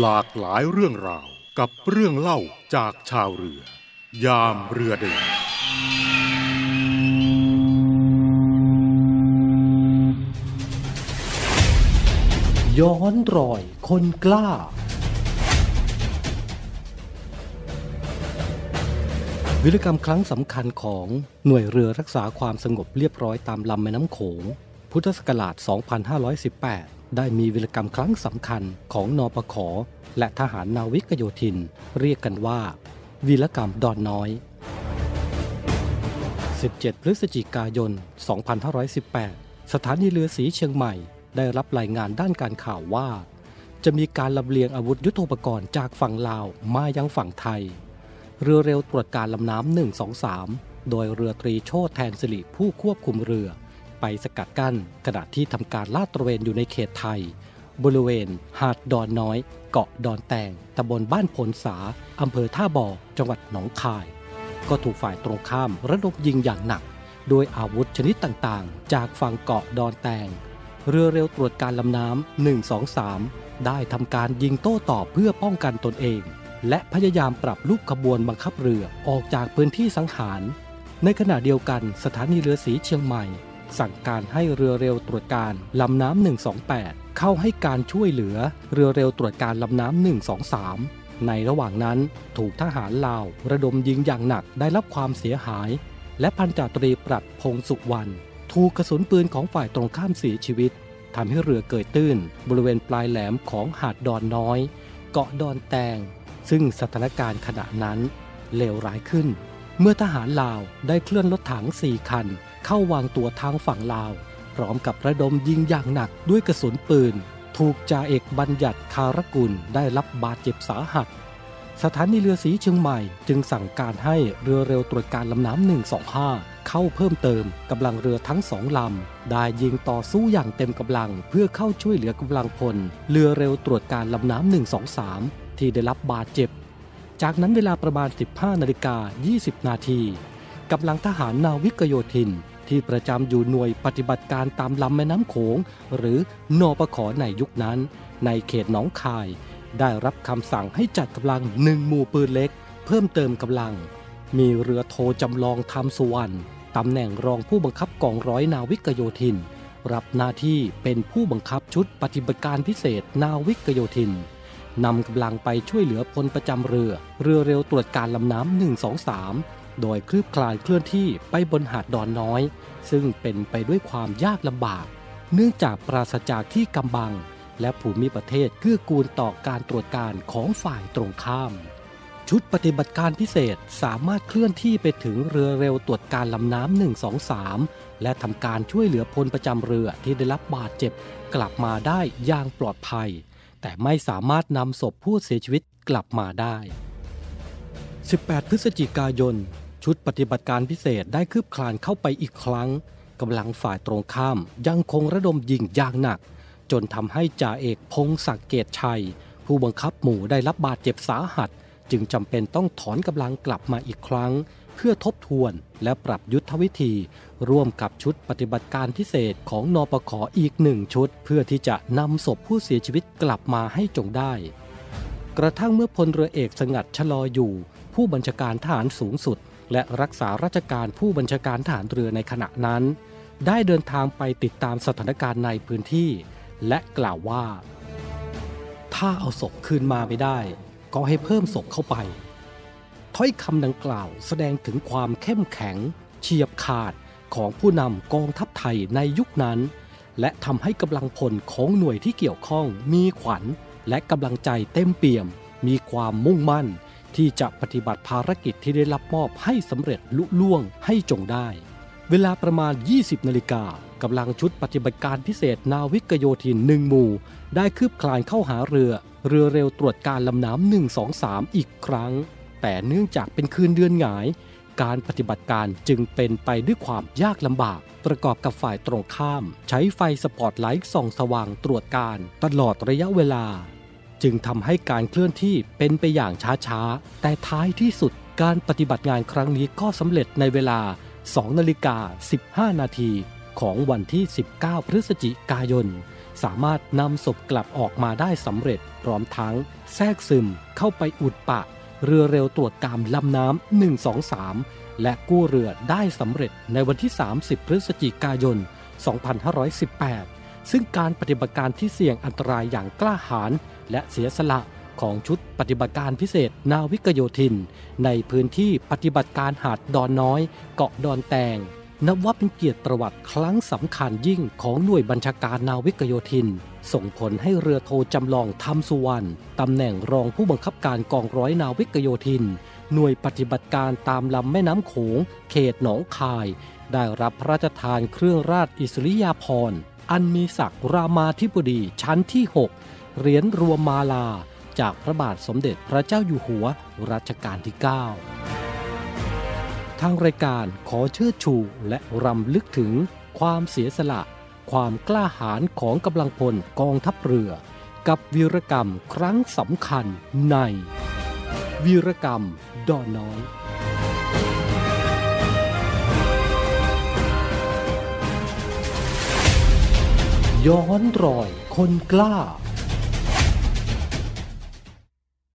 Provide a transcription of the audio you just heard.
หลากหลายเรื่องราวกับเรื่องเล่าจากชาวเรือ ยามเรือเดินย้อนรอยคนกล้า วิรกรรมครั้งสำคัญของหน่วยเรือรักษาความสงบเรียบร้อยตามลำแม่น้ำโขง พุทธศักราช 2518 ได้มีวิรกรรมครั้งสำคัญของนอปขและทหารนาวิกโยธิน เรียกกันว่า วีรกรรมดอนน้อย 17 พฤศจิกายน 2518 สถานีเรือสีเชียงใหม่ ได้รับรายงานด้านการข่าวว่า จะมีการลำเลียงอาวุธยุโทโธปกรณ์จากฝั่งลาวมายังฝั่งไทย เรือเร็วตรวจการลำน้ำ123 โดยเรือตรีโชตแทนสิริผู้ควบคุมเรือ ไปสกัดกั้นขณะที่ทำการลาดตระเวนอยู่ในเขตไทย บริเวณ หาดดอนน้อย เกาะดอนแตงตำบลบ้านพลสาอำเภอท่าบ่อจังหวัดหนองคาย ก็ถูกฝ่ายตรงข้ามระดมยิงอย่างหนัก โดยอาวุธชนิดต่างๆ จากฝั่งเกาะดอนแตงเรือเร็วตรวจการลำน้ำ123 ได้ทำการยิงโต้ตอบเพื่อป้องกันตนเอง และพยายามปรับรูปขบวนบังคับเรือออกจากพื้นที่สังหาร ในขณะเดียวกันสถานีเรือสีเชียงใหม่ สั่งการให้เรือเร็วตรวจการลำน้ำ 128 เข้าให้การช่วยเหลือเรือเร็วตรวจการลำน้ำ 123 ในระหว่างนั้นถูกทหารลาวระดมยิงอย่างหนักได้รับความเสียหาย และพันจ่าตรีปรัดพงสุวรรณถูกกระสุนปืนของฝ่ายตรงข้ามเสียชีวิตทำให้เรือเกิดตื้นบริเวณปลายแหลมของหาดดอนน้อย เกาะดอนแตง ซึ่งสถานการณ์ขณะนั้นเลวร้ายขึ้น เมื่อทหารลาวได้เคลื่อนรถถังสี่คัน เข้าวางตัวทางฝั่งลาว พร้อมกับระดมยิงอย่างหนักด้วยกระสุนปืน ถูกจ่าเอกบัญญัติคารกุลได้รับบาดเจ็บสาหัส สถานีเรือสีเชียงใหม่จึงสั่งการให้เรือเร็วตรวจการลำน้ำ125 เข้าเพิ่มเติมกำลังเรือทั้งสองลำได้ยิงต่อสู้อย่างเต็มกำลังเพื่อเข้าช่วยเหลือกำลังพล เรือเร็วตรวจการลำน้ำ123 ที่ได้รับบาดเจ็บจากนั้นเวลาประมาณ 15 นาฬิกา 20 นาทีกำลังทหารนาวิกโยธิน ที่ประจำอยู่หน่วยปฏิบัติการตามลำแม่น้ำโขง หรือนอปขอในยุคนั้น ในเขตหนองคาย ได้รับคำสั่งให้จัดกำลังหนึ่งหมู่ปืนเล็ก เพิ่มเติมกำลัง มีเรือโทจำลองทำสุวรรณตำแหน่งรองผู้บังคับกองร้อยนาวิกโยธิน รับหน้าที่เป็นผู้บังคับชุดปฏิบัติการพิเศษนาวิกโยธินนำกำลังไปช่วยเหลือพลประจำเรือ เรือเร็วตรวจการลำน้ำ123 โดยคลืบคลานเคลื่อนที่ไปบนหาดดอนน้อย ซึ่งเป็นไปด้วยความยากลำบาก เนื่องจากปราศจากที่กำบัง และภูมิประเทศเกื้อกูลต่อการตรวจการของฝ่ายตรงข้าม ชุดปฏิบัติการพิเศษสามารถเคลื่อนที่ไปถึงเรือเร็วตรวจการลำน้ำ123 และทำการช่วยเหลือพลประจำเรือที่ได้รับบาดเจ็บกลับมาได้อย่างปลอดภัย แต่ไม่สามารถนำศพผู้เสียชีวิตกลับมาได้ 18 พฤศจิกายน ชุดปฏิบัติการพิเศษได้คืบคลานเข้าไปอีกครั้งกำลังฝ่ายตรงข้ามยังคงระดมยิงอย่างหนัก จนทำให้จ่าเอกพงศักดิ์เกตชัย ผู้บังคับหมู่ได้รับบาดเจ็บสาหัส จึงจำเป็นต้องถอนกำลังกลับมาอีกครั้ง เพื่อทบทวนและปรับยุทธวิธี ร่วมกับชุดปฏิบัติการพิเศษของนปขออีกหนึ่งชุด เพื่อที่จะนำศพผู้เสียชีวิตกลับมาให้จงได้ กระทั่งเมื่อพลเรือเอกสงัดชะลออยู่ ผู้บัญชาการทหารสูงสุด และรักษาราชการผู้บัญชาการทหารเรือในขณะนั้น ได้เดินทางไปติดตามสถานการณ์ในพื้นที่ และกล่าวว่า ถ้าเอาศพคืนมาไม่ได้ ก็ให้เพิ่มศพเข้าไป ถ้อยคำดังกล่าวแสดงถึงความเข้มแข็ง เฉียบขาดของผู้นำกองทัพไทยในยุคนั้น และทำให้กำลังพลของหน่วยที่เกี่ยวข้องมีขวัญ และกำลังใจเต็มเปี่ยม มีความมุ่งมั่น ที่จะปฏิบัติภารกิจที่ได้รับมอบให้สำเร็จลุล่วงให้จงได้ เวลาประมาณ 20 นาฬิกากำลังชุดปฏิบัติการพิเศษนาวิกโยธินหนึ่งหมู่ ได้คืบคลานเข้าหาเรือ เรือเร็วตรวจการลำน้ำ123 อีกครั้ง แต่เนื่องจากเป็นคืนเดือนหงาย การปฏิบัติการจึงเป็นไปด้วยความยากลำบาก ประกอบกับฝ่ายตรงข้าม ใช้ไฟสปอตไลท์ส่องสว่างตรวจการ ตลอดระยะเวลา จึงทำให้การเคลื่อนที่เป็นไปอย่างช้าๆ แต่ท้ายที่สุดการปฏิบัติงานครั้งนี้ก็สำเร็จในเวลา 2 นาฬิกา 15 นาทีของวันที่ 19 พฤศจิกายน สามารถนำศพกลับออกมาได้สำเร็จ พร้อมทั้งแทรกซึมเข้าไปอุดปะ เรือเร็วตรวจกามลำน้ำ 123 และกู้เรือได้สำเร็จในวันที่ 30 พฤศจิกายน 2518 ซึ่งการปฏิบัติการที่เสี่ยงอันตรายอย่างกล้าหาญ และเสียสละของชุดปฏิบัติการพิเศษนาวิกโยธิน ในพื้นที่ปฏิบัติการหาดดอนน้อย เกาะดอนแตง นับว่าเป็นเกียรติประวัติครั้งสำคัญยิ่งของหน่วยบัญชาการนาวิกโยธิน ส่งผลให้เรือโทจำลองทำสุวรรณตำแหน่งรองผู้บังคับการกองร้อยนาวิกโยธิน หน่วยปฏิบัติการตามลำแม่น้ำโขง เขตหนองคาย ได้รับพระราชทานเครื่องราชอิสริยาภรณ์อันมีศักดิ์รามาธิบดีชั้นที่ 6 เหรียญรวมมาลา จากพระบาทสมเด็จพระเจ้าอยู่หัวรัชกาลที่ 9 ทางรายการขอเชิดชูและรำลึกถึงความเสียสละ ความกล้าหาญของกำลังพลกองทัพเรือ กับวีรกรรมครั้งสำคัญใน วีรกรรมดอนน้อยย้อนรอยคนกล้า